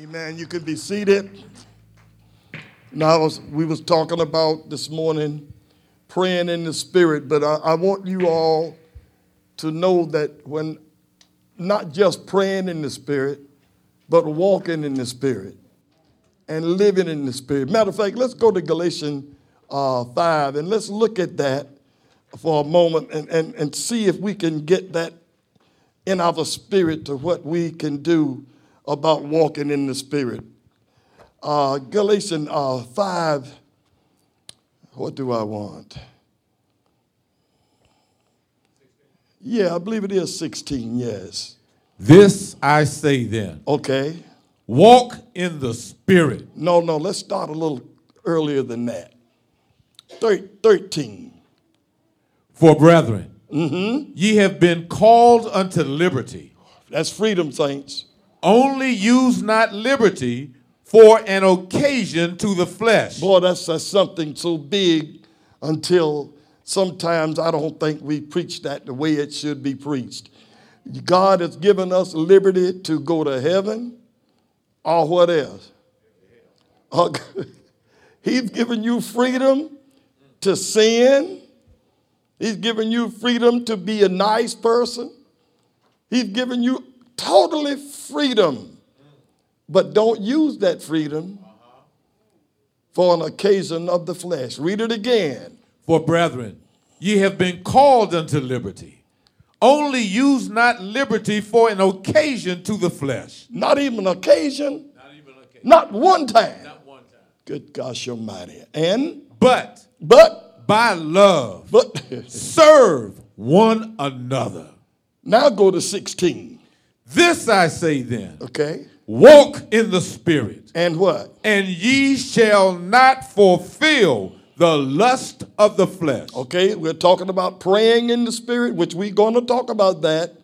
Amen. You can be seated. Now, was, we was talking about this morning praying in the spirit, but I, I want you all to know that when not just praying in the spirit, but walking in the spirit and living in the spirit. Matter of fact, let's go to Galatians uh, 5 and let's look at that for a moment and, and, and see if we can get that in our spirit to what we can do about walking in the spirit. Uh, Galatians uh, 5, what do I want? Yeah, I believe it is 16, yes. This I say then Okay. walk in the Spirit. No, no, let's start a little earlier than that. Thir- 13. For brethren, ye have been called unto liberty. That's freedom, saints. Only use not liberty for an occasion to the flesh, Boy, that's, that's something so big until sometimes I don't think we preach that the way it should be preached. God has given us liberty to go to heaven or what else? Uh, He's given you freedom to sin. He's given you freedom to be a nice person. He's given you totally freedom. But don't use that freedom for an occasion of the flesh. Read it again. For brethren, ye have been called unto liberty. Only use not liberty for an occasion to the flesh. Not even occasion, Not even occasion. not one time. Not one time. Good gosh almighty. And, But but, by love, but, serve one another. now go to 16. This I say then Okay. walk in the Spirit, And what? and ye shall not fulfill the lust of the flesh. Okay, we're talking about praying in the spirit, which we're going to talk about that.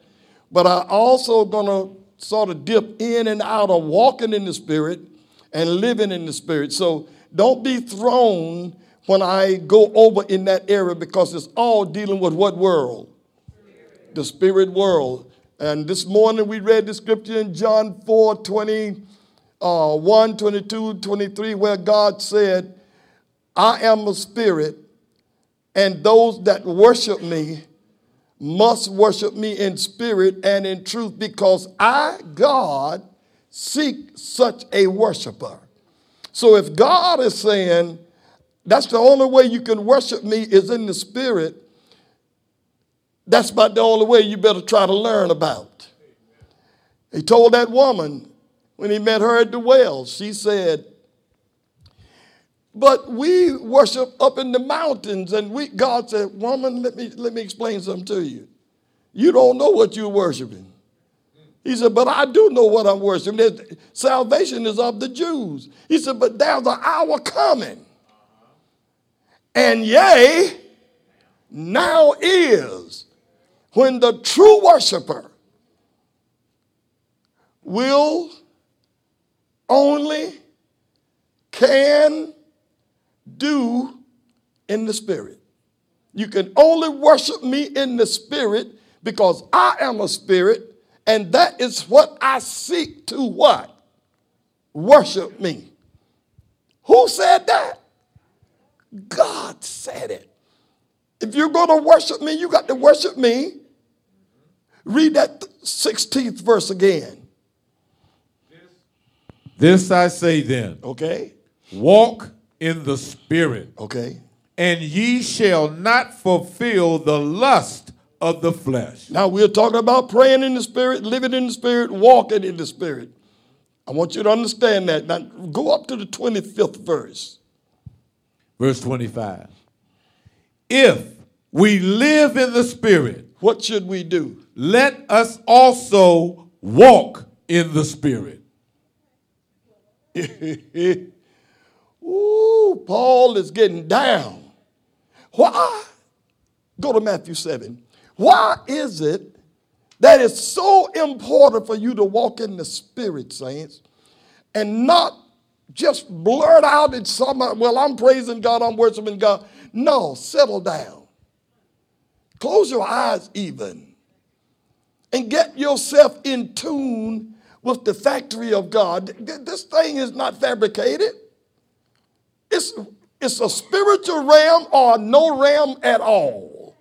But I also going to sort of dip in and out of walking in the spirit and living in the spirit. So don't be thrown when I go over in that area because it's all dealing with what world? The spirit world. And this morning we read the scripture in John 4 20, uh, 1, 22, 23, where God said, I am a spirit, and those that worship me must worship me in spirit and in truth, because I, God, seek such a worshiper. So if God is saying that's the only way you can worship me is in the spirit, that's about the only way you better try to learn about. He told that woman when he met her at the well, she said, but we worship up in the mountains, and we God said, Woman, let me let me explain something to you. You don't know what you're worshiping. He said, But I do know what I'm worshiping. Salvation is of the Jews. He said, But there's an hour coming. And yea, now is when the true worshiper will only can do in the spirit. You can only worship me in the spirit because I am a spirit, and that is what I seek to what? Worship me. Who said that? God said it. If you're going to worship me, you got to worship me. Read that 16th verse again. This I say then Okay? walk in the Spirit, Okay. and ye shall not fulfill the lust of the flesh. Now we're talking about praying in the spirit, living in the spirit, walking in the spirit. I want you to understand that. Now go up to the 25th verse. Verse 25. If we live in the Spirit, What should we do? Let us also walk in the Spirit. Ooh, Paul is getting down. Why? Go to Matthew 7. Why is it that it's so important for you to walk in the spirit, saints, and not just blurt out in some, well, I'm praising God, I'm worshiping God. No, settle down. Close your eyes even and get yourself in tune with the factory of God. This thing is not fabricated. It's, it's a spiritual realm or no realm at all.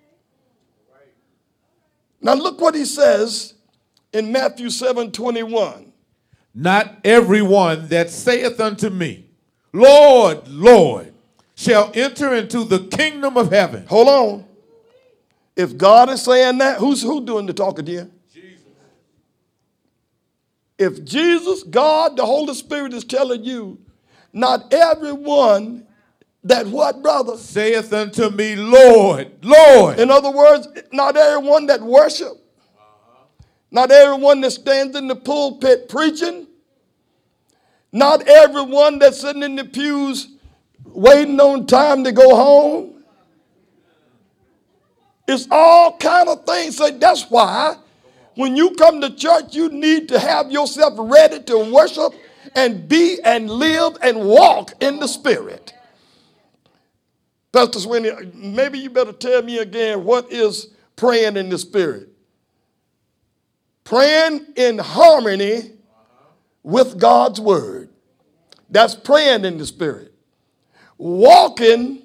Now look what he says in Matthew 7 21. Not everyone that saith unto me, Lord, Lord, shall enter into the kingdom of heaven. Hold on. If God is saying that, who's who doing the talking here? If Jesus, God, the Holy Spirit is telling you, not everyone that what, brother? Saith unto me, Lord, Lord. In other words, not everyone that worship, not everyone that stands in the pulpit preaching, not everyone that's sitting in the pews waiting on time to go home. It's all kind of things. So that's why when you come to church, you need to have yourself ready to worship and be and live and walk in the Spirit. Pastor Sweeney, maybe you better tell me again what is praying in the Spirit? Praying in harmony with God's Word. That's praying in the Spirit walking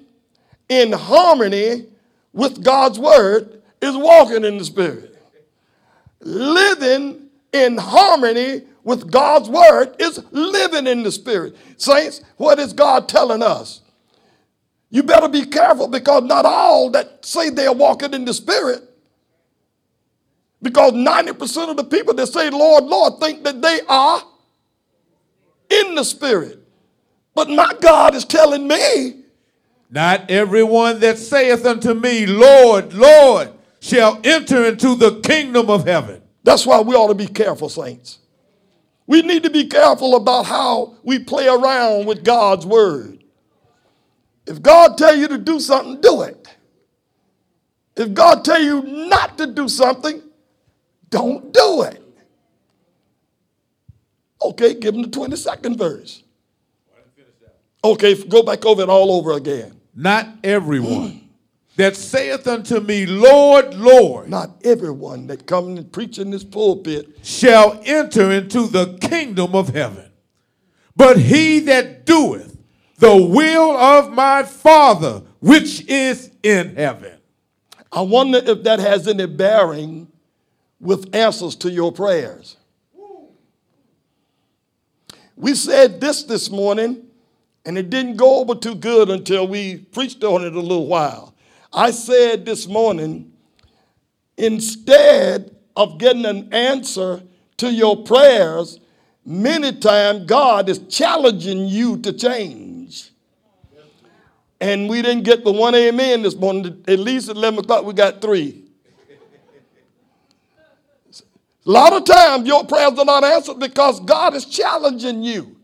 in harmony with God's word is walking in the spirit. Living in harmony with God's word is living in the spirit. Saints, what is God telling us? You better be careful because not all that say they're walking in the spirit, because 90% of the people that say, Lord, Lord, think that they are in the spirit. But my God is telling me. Not everyone that saith unto me, Lord, Lord, shall enter into the kingdom of heaven. That's why we ought to be careful, saints. We need to be careful about how we play around with God's word. If God tell you to do something, do it. If God tell you not to do something, don't do it. Okay, give him the 22nd verse. Okay, go back over it all over again. Not everyone mm. That saith unto me, Lord, Lord. Not everyone that comes and preach in this pulpit shall enter into the kingdom of heaven. But he that doeth the will of my Father which is in heaven. I wonder if that has any bearing with answers to your prayers. We said this this morning and it didn't go over too good until we preached on it a little while. I said this morning, instead of getting an answer to your prayers, many times God is challenging you to change. And we didn't get the one amen this morning. At least at 11 o'clock, we got three. A lot of times your prayers are not answered because God is challenging you.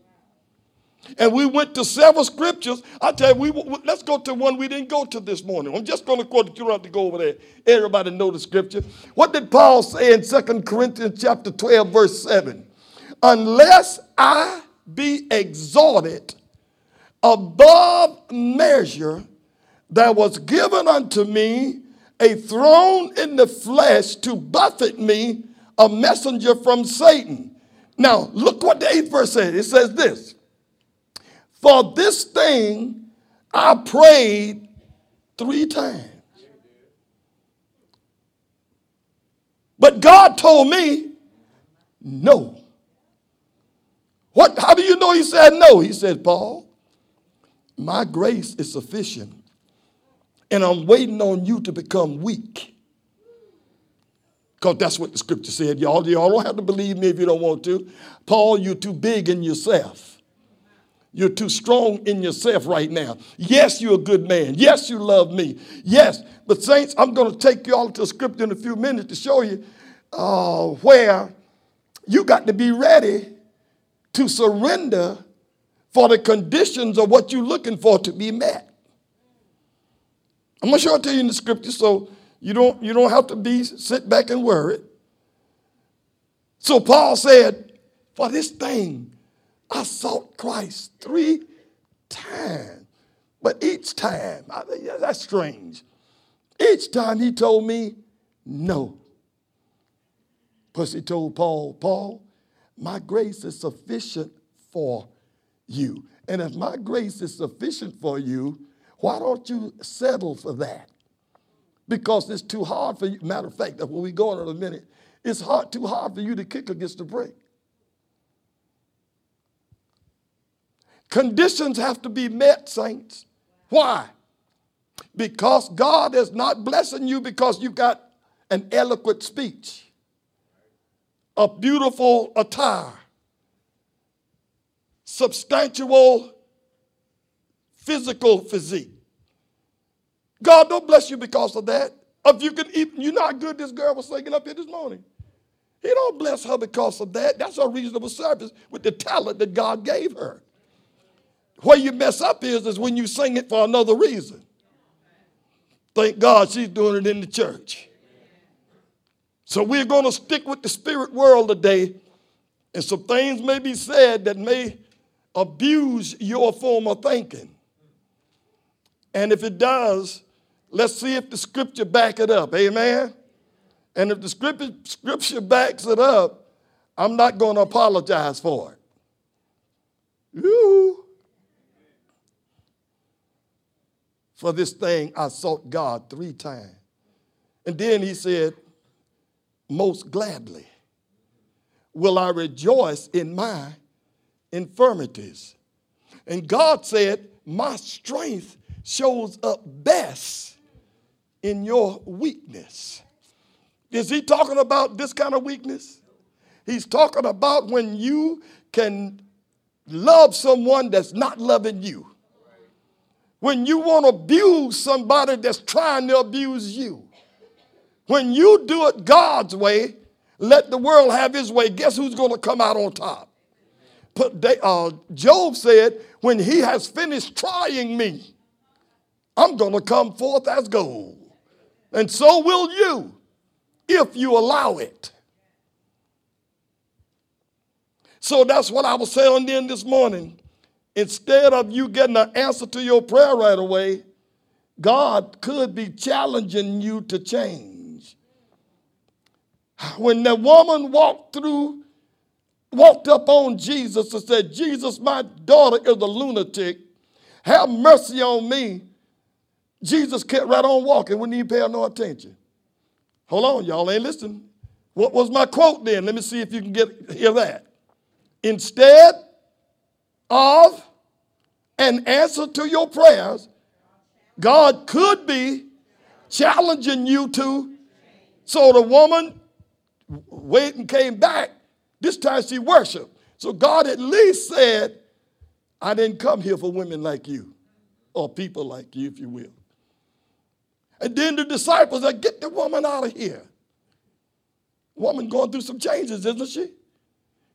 And we went to several scriptures. I tell you, we, let's go to one we didn't go to this morning. I'm just going to quote it. You don't have to go over there. Everybody know the scripture. What did Paul say in Second Corinthians chapter 12, verse 7? Unless I be exalted above measure, there was given unto me a throne in the flesh to buffet me, a messenger from Satan. Now, look what the eighth verse says. It says this for this thing I prayed three times. But God told me, no. What, how do you know he said no? He said, Paul, my grace is sufficient, and I'm waiting on you to become weak. Because that's what the scripture said, y'all. Y'all don't have to believe me if you don't want to. Paul, you're too big in yourself. You're too strong in yourself right now. Yes, you're a good man. Yes, you love me. Yes, but saints, I'm going to take you all to scripture in a few minutes to show you uh, where you got to be ready to surrender for the conditions of what you're looking for to be met. I'm going to show it to you in the scripture so you don't, you don't have to be sit back and worry. So Paul said, for this thing I sought Christ three times. But each time, I, that's strange. Each time he told me no. Plus, he told Paul, Paul, My grace is sufficient for you. And if my grace is sufficient for you, why don't you settle for that? Because it's too hard for you. Matter of fact, when we go in a minute, it's hard, too hard for you to kick against the brick. Conditions have to be met, saints. Why? Because God is not blessing you because you got an eloquent speech, a beautiful attire, substantial physical physique. God don't bless you because of that. If you can even, you know how good this girl was singing up here this morning. He don't bless her because of that. That's a reasonable service with the talent that God gave her. Where you mess up is, is when you sing it for another reason. Thank God she's doing it in the church. So we're going to stick with the spirit world today, and some things may be said that may abuse your form of thinking. And if it does, let's see if the scripture back it up. Amen. And if the scripture, scripture backs it up, I'm not going to apologize for it. Ooh. For this thing I sought God three times. And then he said, Most gladly will I rejoice in my infirmities. And God said, My strength shows up best in your weakness. Is he talking about this kind of weakness? He's talking about when you can love someone that's not loving you. When you want to abuse somebody that's trying to abuse you. When you do it God's way, let the world have his way, guess who's going to come out on top? But they, uh, Job said, when he has finished trying me, I'm going to come forth as gold. And so will you if you allow it. So that's what I was saying then this morning. Instead of you getting an answer to your prayer right away, God could be challenging you to change. When the woman walked through, walked up on Jesus and said, Jesus, my daughter is a lunatic. Have mercy on me. Jesus kept right on walking, wouldn't even pay no attention. Hold on, y'all ain't listening. What was my quote then? Let me see if you can get hear that. Instead of an answer to your prayers, God could be challenging you to. So the woman went and came back. This time she worshiped. So God at least said, I didn't come here for women like you, or people like you, if you will. And then the disciples said, Get the woman out of here. Woman going through some changes, isn't she?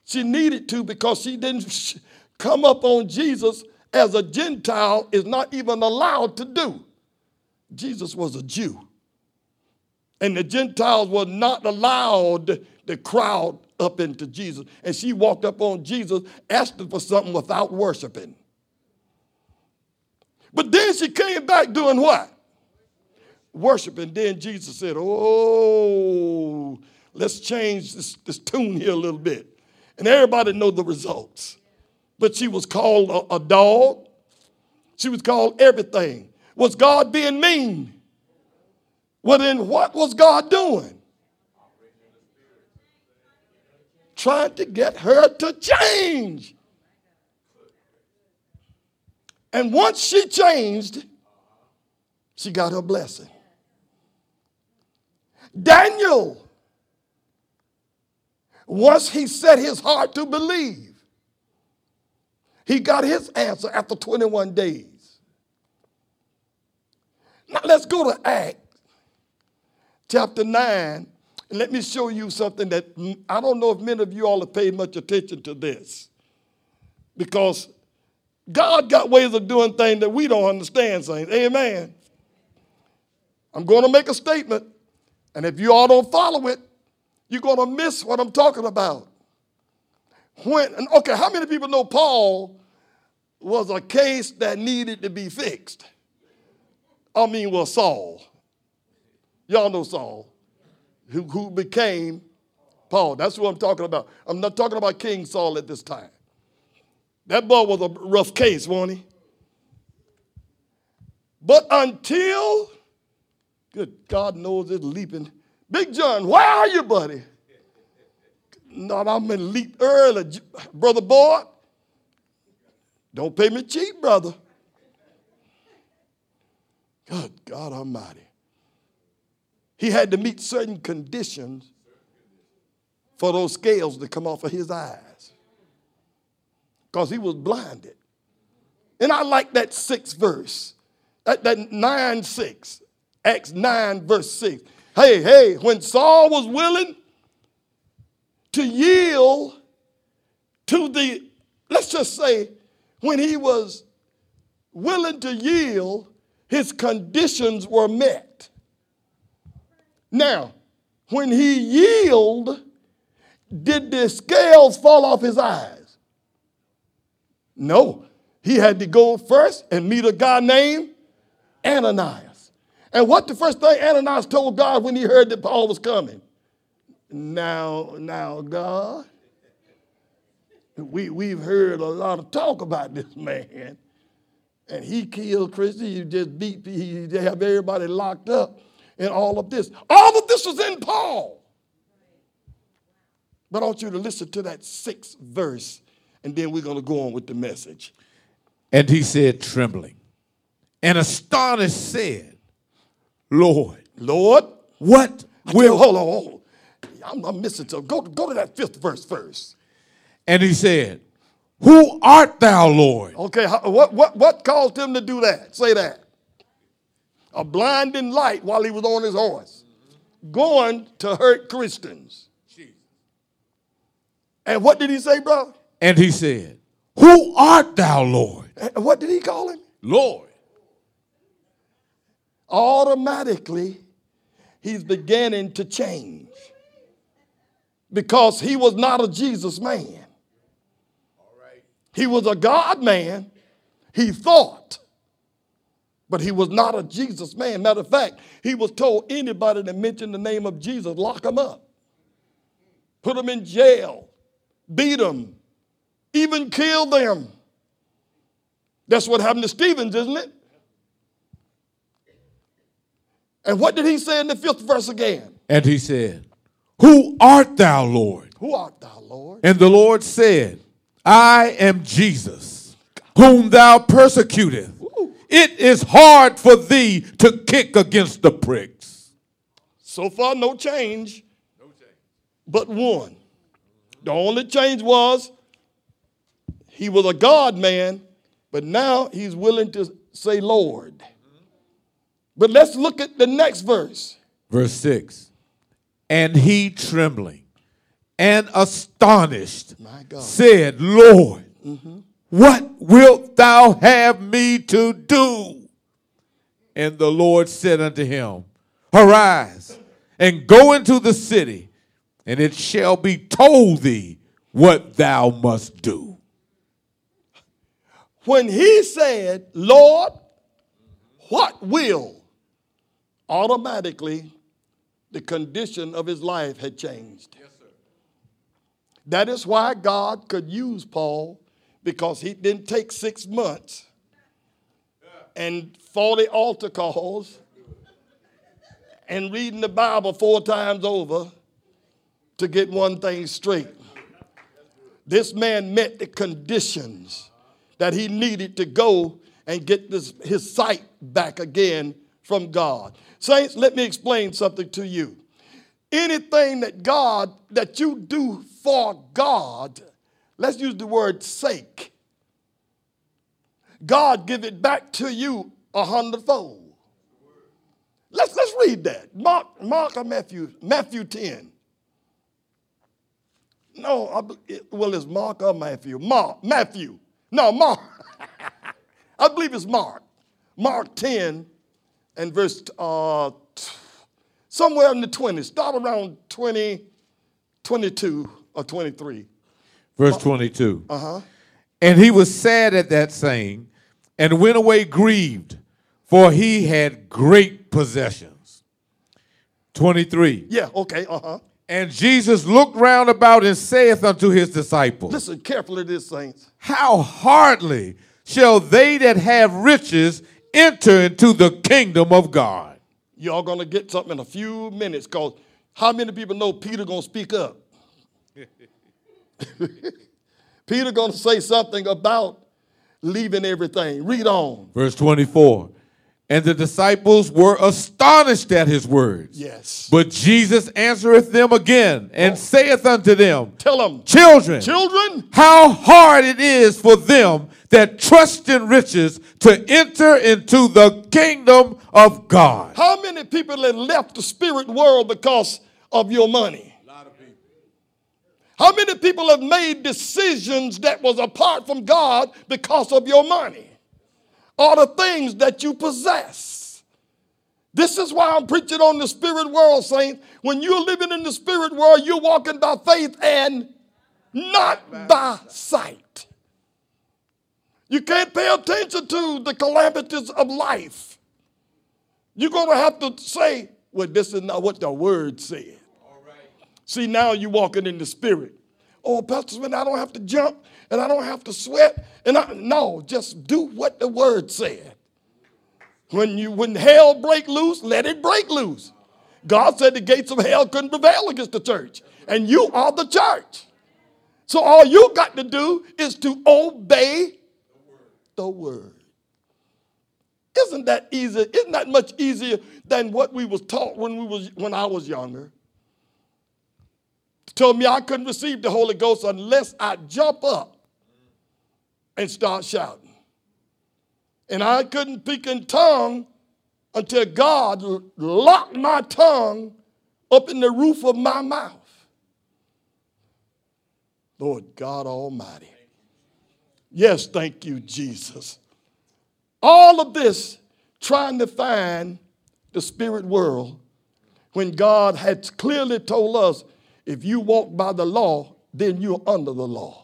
She needed to because she didn't come up on Jesus as a Gentile is not even allowed to do. Jesus was a Jew. And the Gentiles were not allowed to crowd up into Jesus. And she walked up on Jesus asking for something without worshiping. But then she came back doing what? Worshiping. Then Jesus said, Oh, let's change this, this tune here a little bit. And everybody know the results. But she was called a, a dog. She was called everything. Was God being mean? Well, then what was God doing? Trying to get her to change. And once she changed, she got her blessing. Daniel, once he set his heart to believe, he got his answer after 21 days. Now let's go to Acts chapter 9. And let me show you something that I don't know if many of you all have paid much attention to this. Because God got ways of doing things that we don't understand, saints. Amen. I'm going to make a statement, and if you all don't follow it, you're going to miss what I'm talking about. When, okay, how many people know Paul was a case that needed to be fixed? I mean, well, Saul. Y'all know Saul, who, who became Paul. That's what I'm talking about. I'm not talking about King Saul at this time. That boy was a rough case, wasn't he? But until, good God knows it's leaping. Big John, where are you, buddy? Not I'm in leap early, brother boy. Don't pay me cheap, brother. Good God Almighty. He had to meet certain conditions for those scales to come off of his eyes because he was blinded. And I like that sixth verse, that, that 9 6, Acts 9, verse 6. Hey, hey, when Saul was willing to yield to the, let's just say, when he was willing to yield, his conditions were met. Now, when he yielded, did the scales fall off his eyes? No. He had to go first and meet a guy named Ananias. And what the first thing Ananias told God when he heard that Paul was coming? Now, now, God, we, we've heard a lot of talk about this man. And he killed Christians. He just beat, he have everybody locked up and all of this. All of this was in Paul. But I want you to listen to that sixth verse, and then we're going to go on with the message. And he said, trembling, and astonished said, Lord, Lord, what will. Hold on, hold on. I'm, I'm missing something. Go, go to that fifth verse first. And he said, Who art thou, Lord? Okay, what, what, what caused him to do that? Say that. A blinding light while he was on his horse, going to hurt Christians. And what did he say, brother? And he said, Who art thou, Lord? And what did he call him? Lord. Automatically, he's beginning to change because he was not a Jesus man. He was a God man, he thought, but he was not a Jesus man. Matter of fact, he was told anybody that mentioned the name of Jesus, lock him up, put him in jail beat them, even kill them. That's what happened to Stephen's, isn't it? And what did he say in the fifth verse again? And he said, Who art thou, Lord? Who art thou, Lord? And the Lord said, I am Jesus, whom thou persecutest. It is hard for thee to kick against the pricks. So far, no change, no change. but one. The only change was he was a God man, but now he's willing to say Lord. But let's look at the next verse. Verse 6 And he trembling and astonished said, Lord, mm-hmm. what wilt thou have me to do? And the Lord said unto him, Arise and go into the city and it shall be told thee what thou must do. When he said, Lord, what will? Automatically, the condition of his life had changed. Yes, that is why God could use Paul because he didn't take six months and 40 altar calls and reading the Bible four times over to get one thing straight. This man met the conditions that he needed to go and get this, his sight back again from God. Saints, let me explain something to you. Anything that God, that you do for God, let's use the word sake, God give it back to you a hundredfold. Let's, let's read that. Mark, Mark or Matthew, Matthew 10. No, I, well, it's Mark or Matthew. Mark, Matthew. No, Mark. I believe it's Mark. Mark 10 and verse uh, somewhere in the 20s. Start around 20, 22 or 23. Verse 22. Uh huh. And he was sad at that saying and went away grieved, for he had great possessions. 23. Yeah, okay, uh huh And Jesus looked round about and saith unto his disciples, Listen carefully to this, saints. How hardly shall they that have riches enter into the kingdom of God? Y'all gonna get something in a few minutes, because how many people know Peter gonna speak up? Peter gonna say something about leaving everything. Read on. Verse 24. And the disciples were astonished at his words. Yes. But Jesus answereth them again and oh. saith unto them, Tell them, Children, children, how hard it is for them that trust in riches to enter into the kingdom of God. how many people have left the spirit world because of your money? A lot of people. How many people have made decisions that was apart from God because of your money or the things that you possess? This is why I'm preaching on the spirit world, saints. When you're living in the spirit world, you're walking by faith and not by sight. You can't pay attention to the calamities of life. You're going to have to say, well, this is not what the word said. See, now you're walking in the spirit. Oh, Pastor Smith, I don't have to jump and I don't have to sweat. And I, no, just do what the word said. When you when hell break loose, let it break loose. God said the gates of hell couldn't prevail against the church. And you are the church. So all you got to do is to obey the word. Isn't that easy? Isn't that much easier than what we was taught when we was when I was younger? Told me I couldn't receive the Holy Ghost unless I jump up and start shouting. And I couldn't speak in tongue until God locked my tongue up in the roof of my mouth. Lord God Almighty. Yes, thank you, Jesus. All of this trying to find the spirit world when God had clearly told us if you walk by the law, then you're under the law.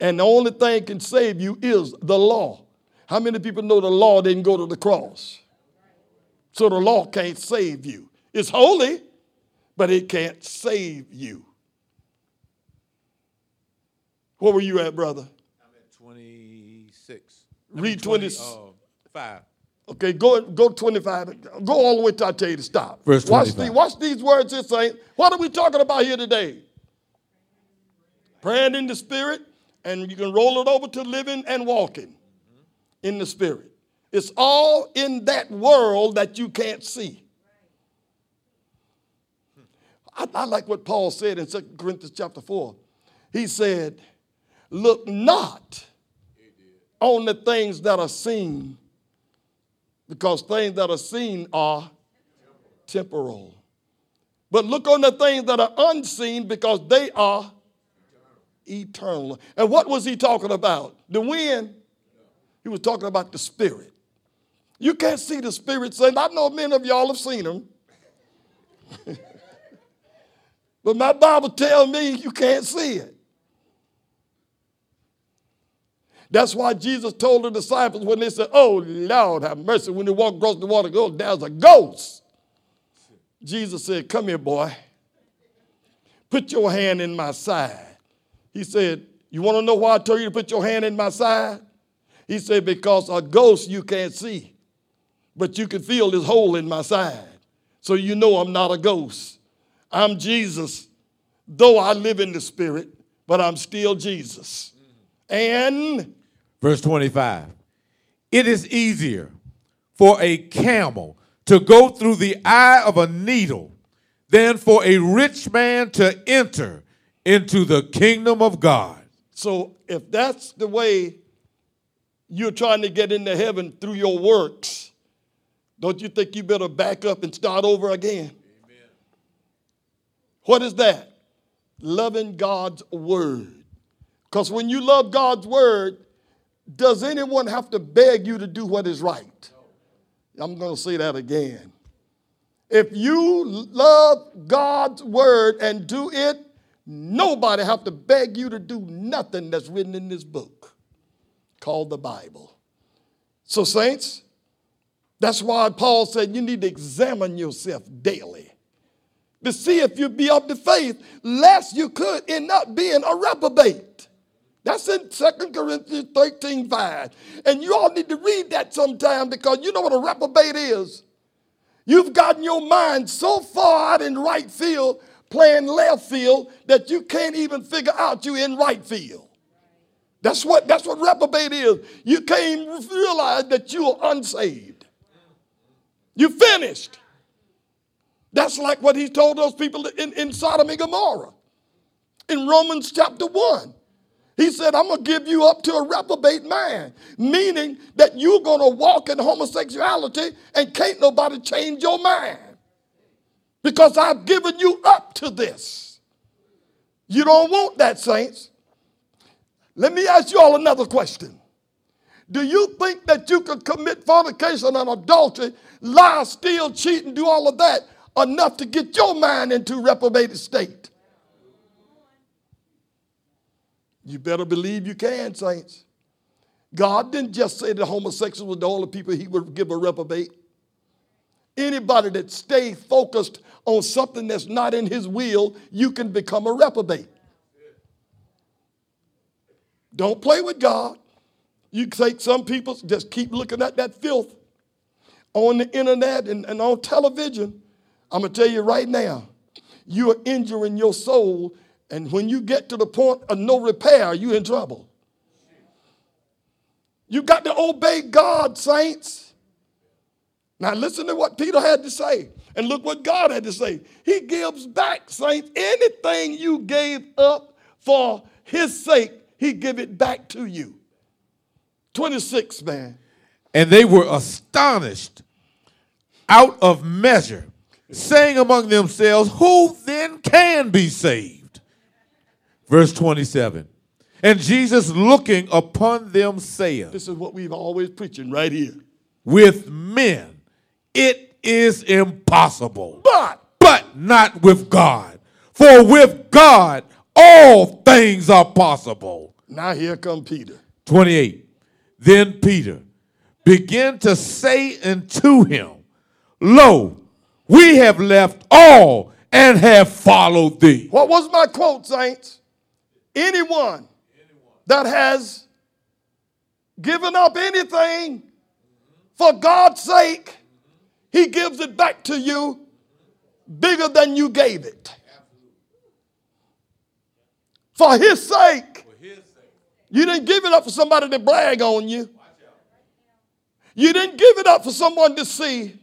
And the only thing can save you is the law. How many people know the law didn't go to the cross? So the law can't save you. It's holy, but it can't save you. Where were you at, brother? I'm at 26. Read 20. uh, 5. Okay, go go 25. Go all the way till I tell you to stop. Verse watch, 25. the, watch these words here saying. What are we talking about here today? Praying in the spirit, and you can roll it over to living and walking in the spirit. It's all in that world that you can't see. I, I like what Paul said in 2 Corinthians chapter 4. He said, Look not on the things that are seen, because things that are seen are temporal. But look on the things that are unseen, because they are eternal. And what was he talking about? The wind? He was talking about the spirit. You can't see the spirit saying, I know many of y'all have seen him. but my Bible tells me you can't see it. That's why Jesus told the disciples when they said, Oh Lord, have mercy, when they walked across the water, go, there's a ghost. Jesus said, Come here, boy. Put your hand in my side. He said, You want to know why I told you to put your hand in my side? He said, Because a ghost you can't see, but you can feel this hole in my side. So you know I'm not a ghost. I'm Jesus, though I live in the spirit, but I'm still Jesus. And Verse 25. It is easier for a camel to go through the eye of a needle than for a rich man to enter into the kingdom of God. so if that's the way you're trying to get into heaven through your works, don't you think you better back up and start over again? What is that? Loving God's word. Because when you love God's word, does anyone have to beg you to do what is right? I'm going to say that again. If you love God's word and do it, nobody have to beg you to do nothing that's written in this book called the Bible. So, saints, that's why Paul said you need to examine yourself daily to see if you be of the faith, lest you could end up being a reprobate. That's in 2 Corinthians 13 5. And you all need to read that sometime because you know what a reprobate is. You've gotten your mind so far out in right field, playing left field, that you can't even figure out you in right field. That's what, that's what reprobate is. You can't realize that you are unsaved. You finished. That's like what he told those people in, in Sodom and Gomorrah. In Romans chapter 1. He said, I'm going to give you up to a reprobate man, meaning that you're going to walk in homosexuality and can't nobody change your mind because I've given you up to this. You don't want that, saints. Let me ask you all another question. Do you think that you could commit fornication and adultery, lie, steal, cheat, and do all of that enough to get your mind into reprobated state? You better believe you can, saints. God didn't just say that homosexuals were the only people he would give a reprobate. Anybody that stays focused on something that's not in his will, you can become a reprobate. Don't play with God. You take some people just keep looking at that filth on the internet and, and on television. I'm going to tell you right now, you are injuring your soul and when you get to the point of no repair, you're in trouble. You got to obey God, saints. Now, listen to what Peter had to say, and look what God had to say. He gives back, saints, anything you gave up for His sake, He give it back to you. 26, man. And they were astonished out of measure, saying among themselves, Who then can be saved? Verse 27. And Jesus looking upon them saith, This is what we've always preaching right here. With men it is impossible, but, but not with God. For with God all things are possible. Now here come Peter. 28. Then Peter began to say unto him, Lo, we have left all and have followed thee. What was my quote, saints? anyone that has given up anything for God's sake, he gives it back to you bigger than you gave it. For his sake. You didn't give it up for somebody to brag on you. You didn't give it up for someone to see.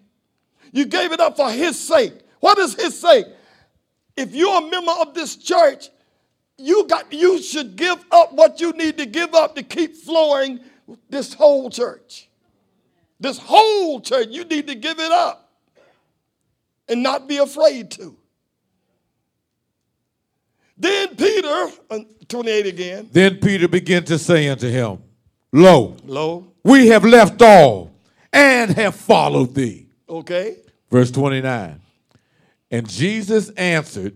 You gave it up for his sake. What is his sake? If you're a member of this church you got you should give up what you need to give up to keep flowing this whole church. This whole church, you need to give it up and not be afraid to. Then Peter, uh, 28 again. Then Peter began to say unto him, Lo, Lo, we have left all and have followed thee. Okay. Verse 29. And Jesus answered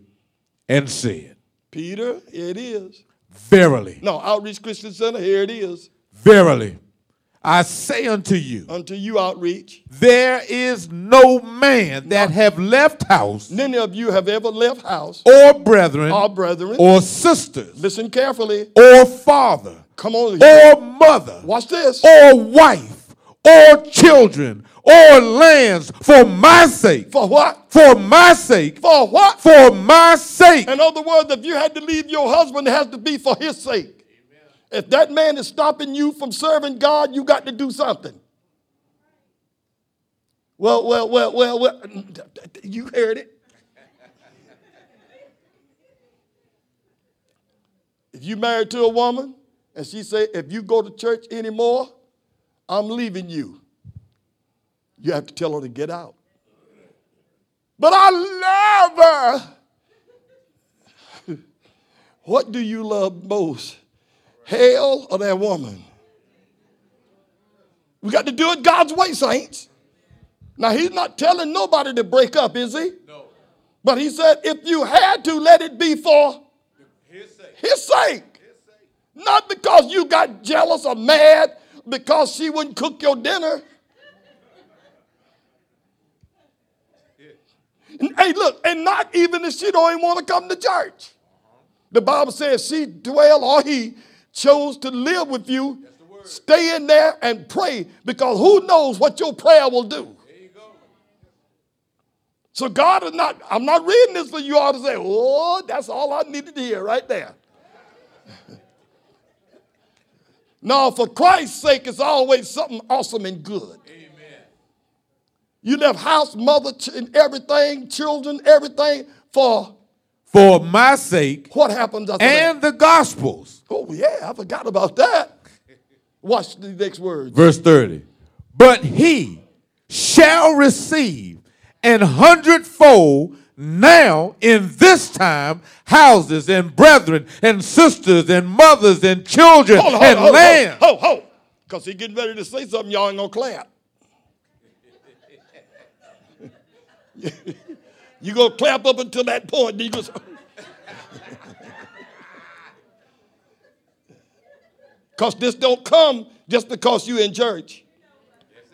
and said, Peter, it is. Verily. No, Outreach Christian Center, here it is. Verily. I say unto you, unto you outreach, there is no man that have left house. Many of you have ever left house, or brethren, or brethren, or sisters. Listen carefully, or father, come on, or mother. Watch this, or wife, or children, or lands for my sake. For what? For my sake. For what? For my sake. In other words, if you had to leave your husband, it has to be for his sake. If that man is stopping you from serving God, you got to do something. Well, well, well, well, well, you heard it. if you married to a woman and she say, if you go to church anymore, I'm leaving you you have to tell her to get out. But I love her. what do you love most? Hell or that woman? We got to do it God's way, saints. Now, he's not telling nobody to break up, is he? No. But he said, if you had to, let it be for his sake. His sake. His sake. Not because you got jealous or mad because she wouldn't cook your dinner. And, hey, look, and not even if she don't even want to come to church. The Bible says she dwell or he chose to live with you. Stay in there and pray because who knows what your prayer will do. So God is not, I'm not reading this for you all to say, oh, that's all I needed to hear right there. no, for Christ's sake, it's always something awesome and good. Amen. You left house, mother, and everything, children, everything for for my sake. What happens after and that? the gospels. Oh yeah, I forgot about that. Watch the next words. Verse 30. But he shall receive an hundredfold now in this time houses and brethren and sisters and mothers and children hold, hold, and hold, land. Ho, ho, because he getting ready to say something, y'all ain't gonna clap. you gonna clap up until that point. Go, Because this don't come just because you in church.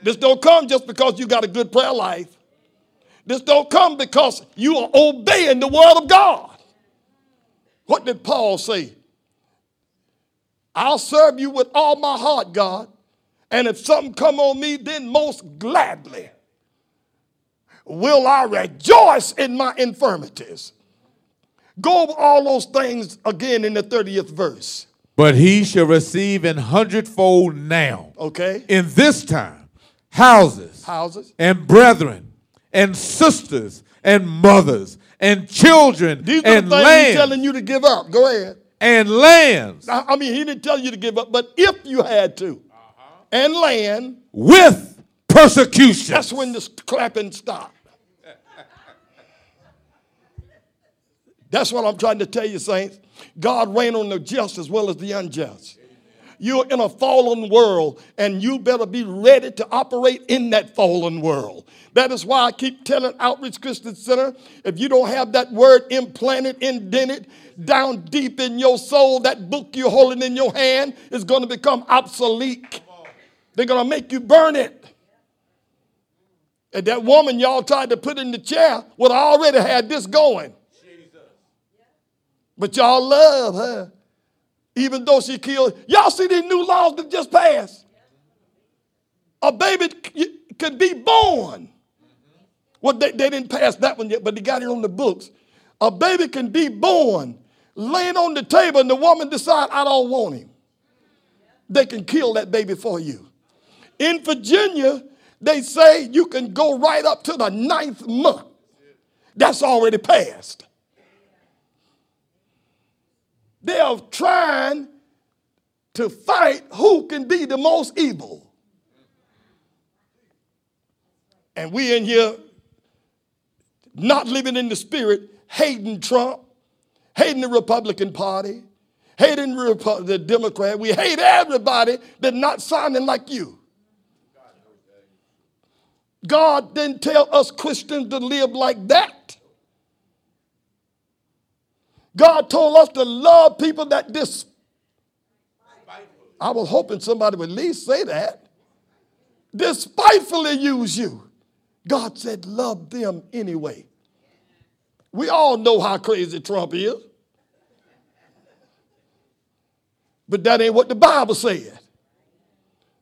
This don't come just because you got a good prayer life. This don't come because you are obeying the word of God. What did Paul say? I'll serve you with all my heart, God. And if something come on me, then most gladly will I rejoice in my infirmities. Go over all those things again in the 30th verse. But he shall receive an hundredfold now. Okay. In this time, houses, houses, and brethren, and sisters, and mothers, and children, These and are the things he's telling you to give up. Go ahead. And lands. I mean, he didn't tell you to give up, but if you had to, uh-huh. and land with persecution. That's when the clapping stopped. That's what I'm trying to tell you, saints. God rain on the just as well as the unjust. You're in a fallen world, and you better be ready to operate in that fallen world. That is why I keep telling Outreach Christian Center if you don't have that word implanted, indented down deep in your soul, that book you're holding in your hand is going to become obsolete. They're going to make you burn it. And that woman y'all tried to put in the chair would have already had this going. But y'all love her. Even though she killed. Y'all see these new laws that just passed? A baby could be born. Well, they, they didn't pass that one yet, but they got it on the books. A baby can be born laying on the table, and the woman decide, I don't want him. They can kill that baby for you. In Virginia, they say you can go right up to the ninth month. That's already passed. They are trying to fight who can be the most evil. And we in here not living in the spirit, hating Trump, hating the Republican Party, hating the Democrat. We hate everybody that's not sounding like you. God didn't tell us Christians to live like that. God told us to love people that dis. I was hoping somebody would at least say that. Despitefully use you. God said, love them anyway. We all know how crazy Trump is. But that ain't what the Bible said.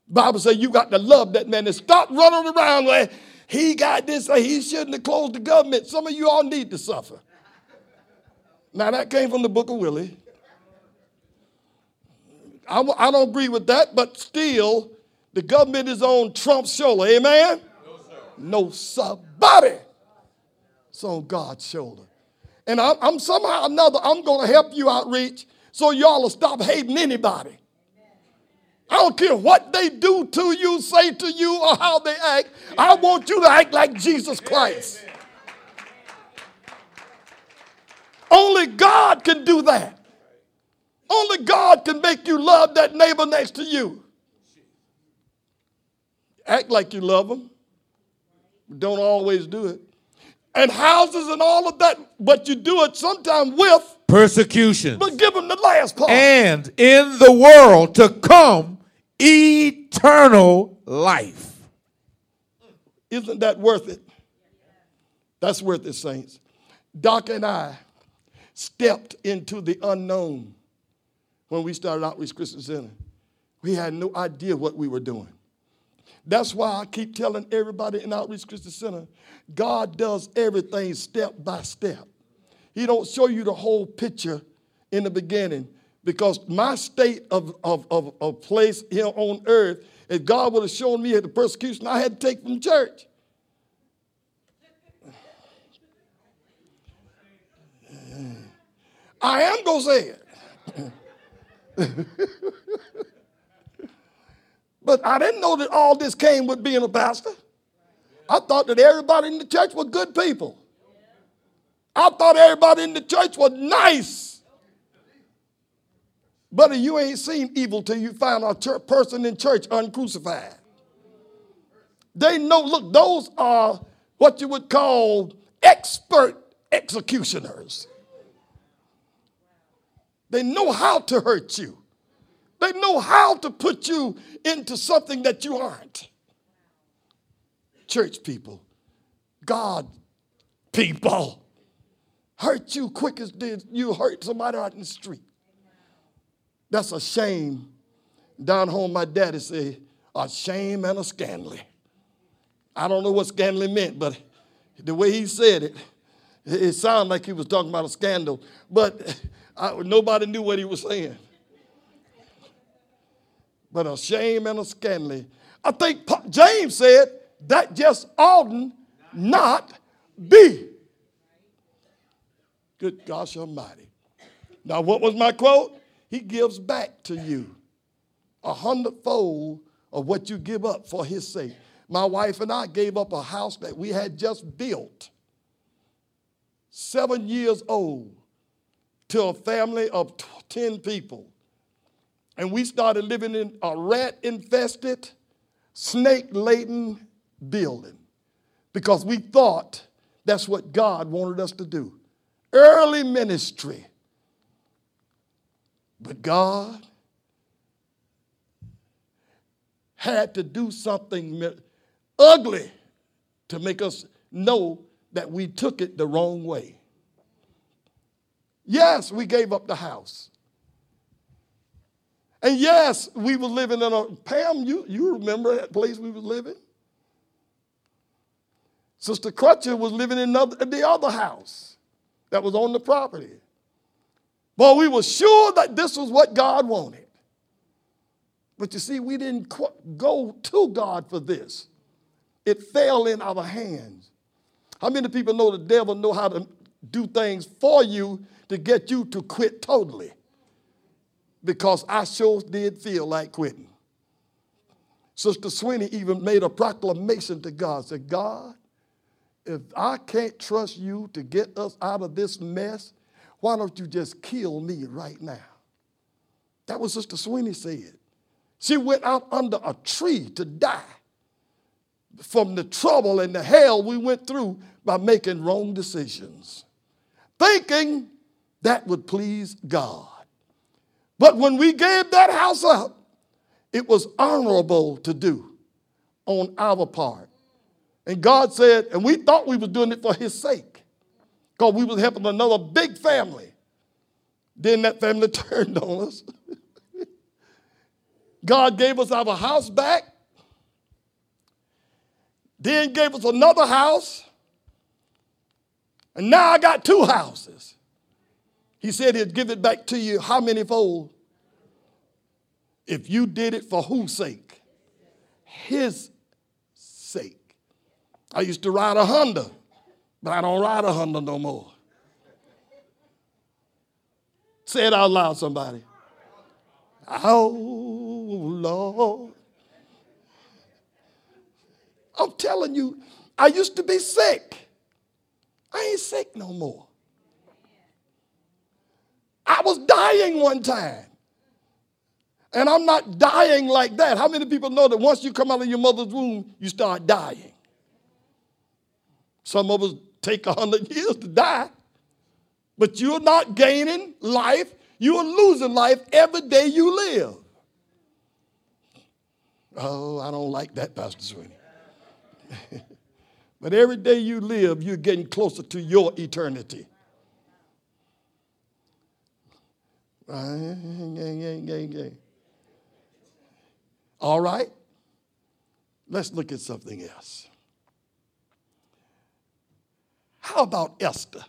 Bible says you got to love that man and stop running around where he got this, he shouldn't have closed the government. Some of you all need to suffer. Now, that came from the book of Willie. I, don't agree with that, but still, the government is on Trump's shoulder. Amen? No, sir. No, somebody. It's on God's shoulder. And I, I'm somehow or another, I'm going to help you outreach so y'all will stop hating anybody. I don't care what they do to you, say to you, or how they act. I want you to act like Jesus Christ. Only God can do that. Only God can make you love that neighbor next to you. Act like you love them. Don't always do it. And houses and all of that, but you do it sometimes with persecution. But give them the last part. And in the world to come, eternal life. Isn't that worth it? That's worth it, saints. Doc and I stepped into the unknown when we started Outreach Christian Center. We had no idea what we were doing. That's why I keep telling everybody in Outreach Christian Center, God does everything step by step. He don't show you the whole picture in the beginning because my state of, of, of, of place here on earth, if God would have shown me the persecution I had to take from church. I am going to say it. but I didn't know that all this came with being a pastor. I thought that everybody in the church was good people. I thought everybody in the church was nice. But you ain't seen evil till you find a person in church uncrucified. They know, look, those are what you would call expert executioners. They know how to hurt you. They know how to put you into something that you aren't. Church people, God people, hurt you quick as did you hurt somebody out in the street. That's a shame. Down home, my daddy said, a shame and a scandal. I don't know what scandal meant, but the way he said it, it sounded like he was talking about a scandal, but I, nobody knew what he was saying. But a shame and a scandal. I think James said that just oughtn't not be. Good gosh almighty. Now, what was my quote? He gives back to you a hundredfold of what you give up for his sake. My wife and I gave up a house that we had just built, seven years old, to a family of 10 people. And we started living in a rat infested, snake laden building because we thought that's what God wanted us to do. Early ministry. But God had to do something ugly to make us know that we took it the wrong way. Yes, we gave up the house. And yes, we were living in a, Pam, you, you remember that place we were living? Sister Crutcher was living in the other house that was on the property. But we were sure that this was what God wanted. But you see, we didn't go to God for this. It fell in our hands. How many people know the devil know how to do things for you to get you to quit totally? Because I sure did feel like quitting. Sister Sweeney even made a proclamation to God. Said, God, if I can't trust you to get us out of this mess, why don't you just kill me right now? That was Sister Sweeney said. She went out under a tree to die from the trouble and the hell we went through by making wrong decisions, thinking that would please God. But when we gave that house up, it was honorable to do on our part. And God said, and we thought we were doing it for his sake because we was helping another big family. Then that family turned on us. God gave us our house back, then gave us another house, and now I got two houses. He said he'd give it back to you how many fold? If you did it for whose sake? His sake. I used to ride a Honda, but I don't ride a Honda no more. Say it out loud, somebody. Oh, Lord. I'm telling you, I used to be sick. I ain't sick no more. I was dying one time. And I'm not dying like that. How many people know that once you come out of your mother's womb, you start dying? Some of us take a hundred years to die, but you're not gaining life. You're losing life every day you live. Oh, I don't like that, Pastor Sweeney. But every day you live, you're getting closer to your eternity. All right? Let's look at something else. How about Esther?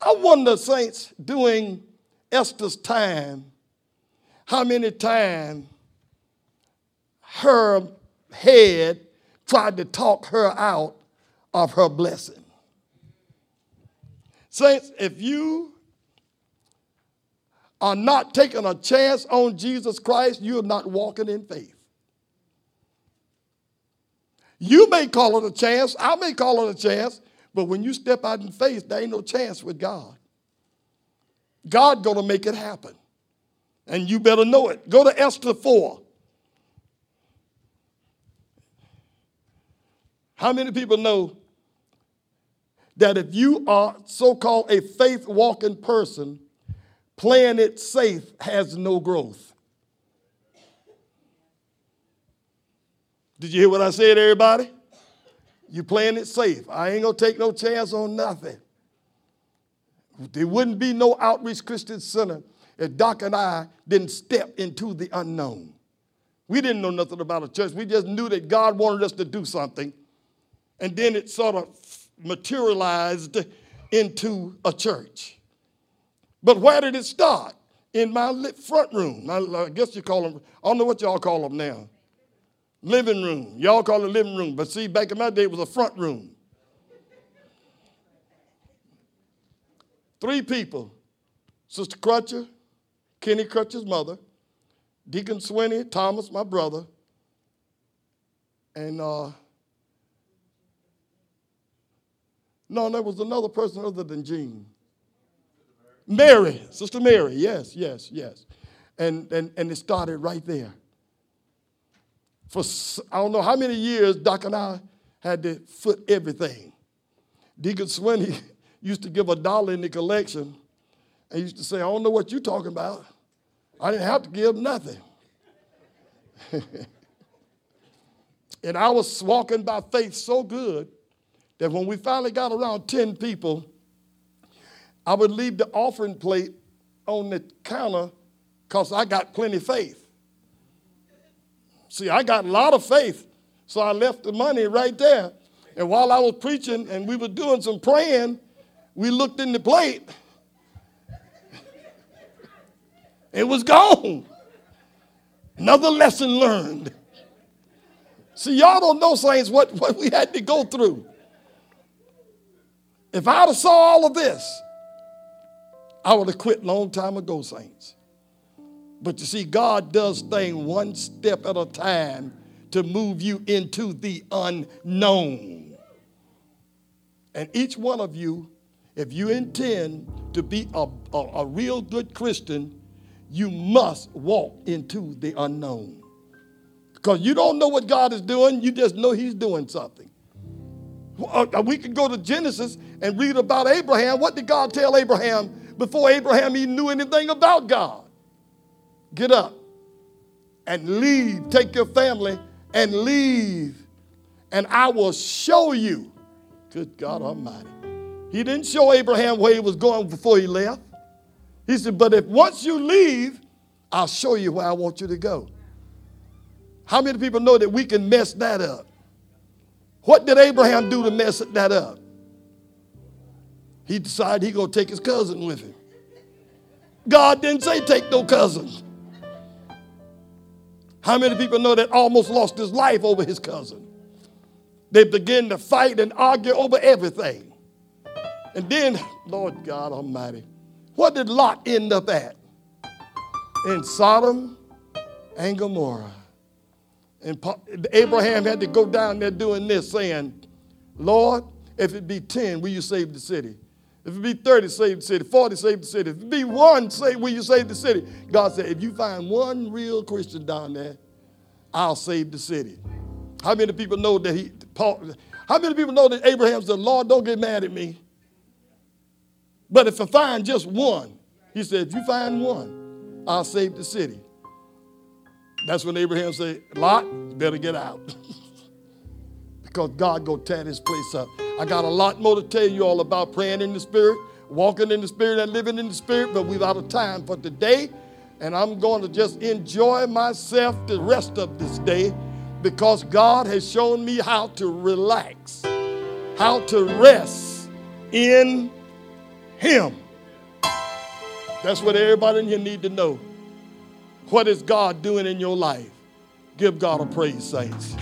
I wonder, saints, during Esther's time, how many times her head tried to talk her out of her blessing. Saints, if you are not taking a chance on Jesus Christ, you're not walking in faith. You may call it a chance, I may call it a chance, but when you step out in faith, there ain't no chance with God. God gonna make it happen. And you better know it. Go to Esther 4. How many people know that if you are so called a faith walking person, playing it safe has no growth? Did you hear what I said, everybody? You playing it safe. I ain't gonna take no chance on nothing. There wouldn't be no outreach Christian center if Doc and I didn't step into the unknown. We didn't know nothing about a church. We just knew that God wanted us to do something. And then it sort of materialized into a church. But where did it start? In my front room. I guess you call them, I don't know what y'all call them now. Living room. Y'all call it living room. But see, back in my day, it was a front room. Three people Sister Crutcher, Kenny Crutcher's mother, Deacon Swinney, Thomas, my brother, and uh, no, there was another person other than Jean. Mary, Sister Mary, yes, yes, yes. And, and, and it started right there. For I don't know how many years, Doc and I had to foot everything. Deacon Swinney used to give a dollar in the collection and used to say, I don't know what you're talking about. I didn't have to give nothing. and I was walking by faith so good that when we finally got around 10 people, I would leave the offering plate on the counter because I got plenty faith. See, I got a lot of faith, so I left the money right there. And while I was preaching and we were doing some praying, we looked in the plate. it was gone. Another lesson learned. See, y'all don't know, saints, what, what we had to go through. If I'd have saw all of this, I would have quit long time ago, saints. But you see, God does things one step at a time to move you into the unknown. And each one of you, if you intend to be a, a, a real good Christian, you must walk into the unknown. Because you don't know what God is doing, you just know He's doing something. Uh, we could go to Genesis and read about Abraham. What did God tell Abraham before Abraham even knew anything about God? Get up and leave. Take your family and leave, and I will show you. Good God Almighty. He didn't show Abraham where he was going before he left. He said, But if once you leave, I'll show you where I want you to go. How many people know that we can mess that up? What did Abraham do to mess that up? He decided he gonna take his cousin with him. God didn't say take no cousin. How many people know that almost lost his life over his cousin? They begin to fight and argue over everything. And then, Lord God Almighty, what did Lot end up at? In Sodom and Gomorrah. And Abraham had to go down there doing this, saying, Lord, if it be 10, will you save the city? If it be 30, save the city. 40, save the city. If it be one, say, will you save the city? God said, if you find one real Christian down there, I'll save the city. How many people know that he, Paul, how many people know that Abraham said, Lord, don't get mad at me. But if I find just one, he said, if you find one, I'll save the city. That's when Abraham said, Lot, you better get out. because God go tear this place up. I got a lot more to tell you all about praying in the Spirit, walking in the Spirit, and living in the Spirit, but we're out of time for today. And I'm going to just enjoy myself the rest of this day because God has shown me how to relax, how to rest in Him. That's what everybody in here need to know. What is God doing in your life? Give God a praise, saints.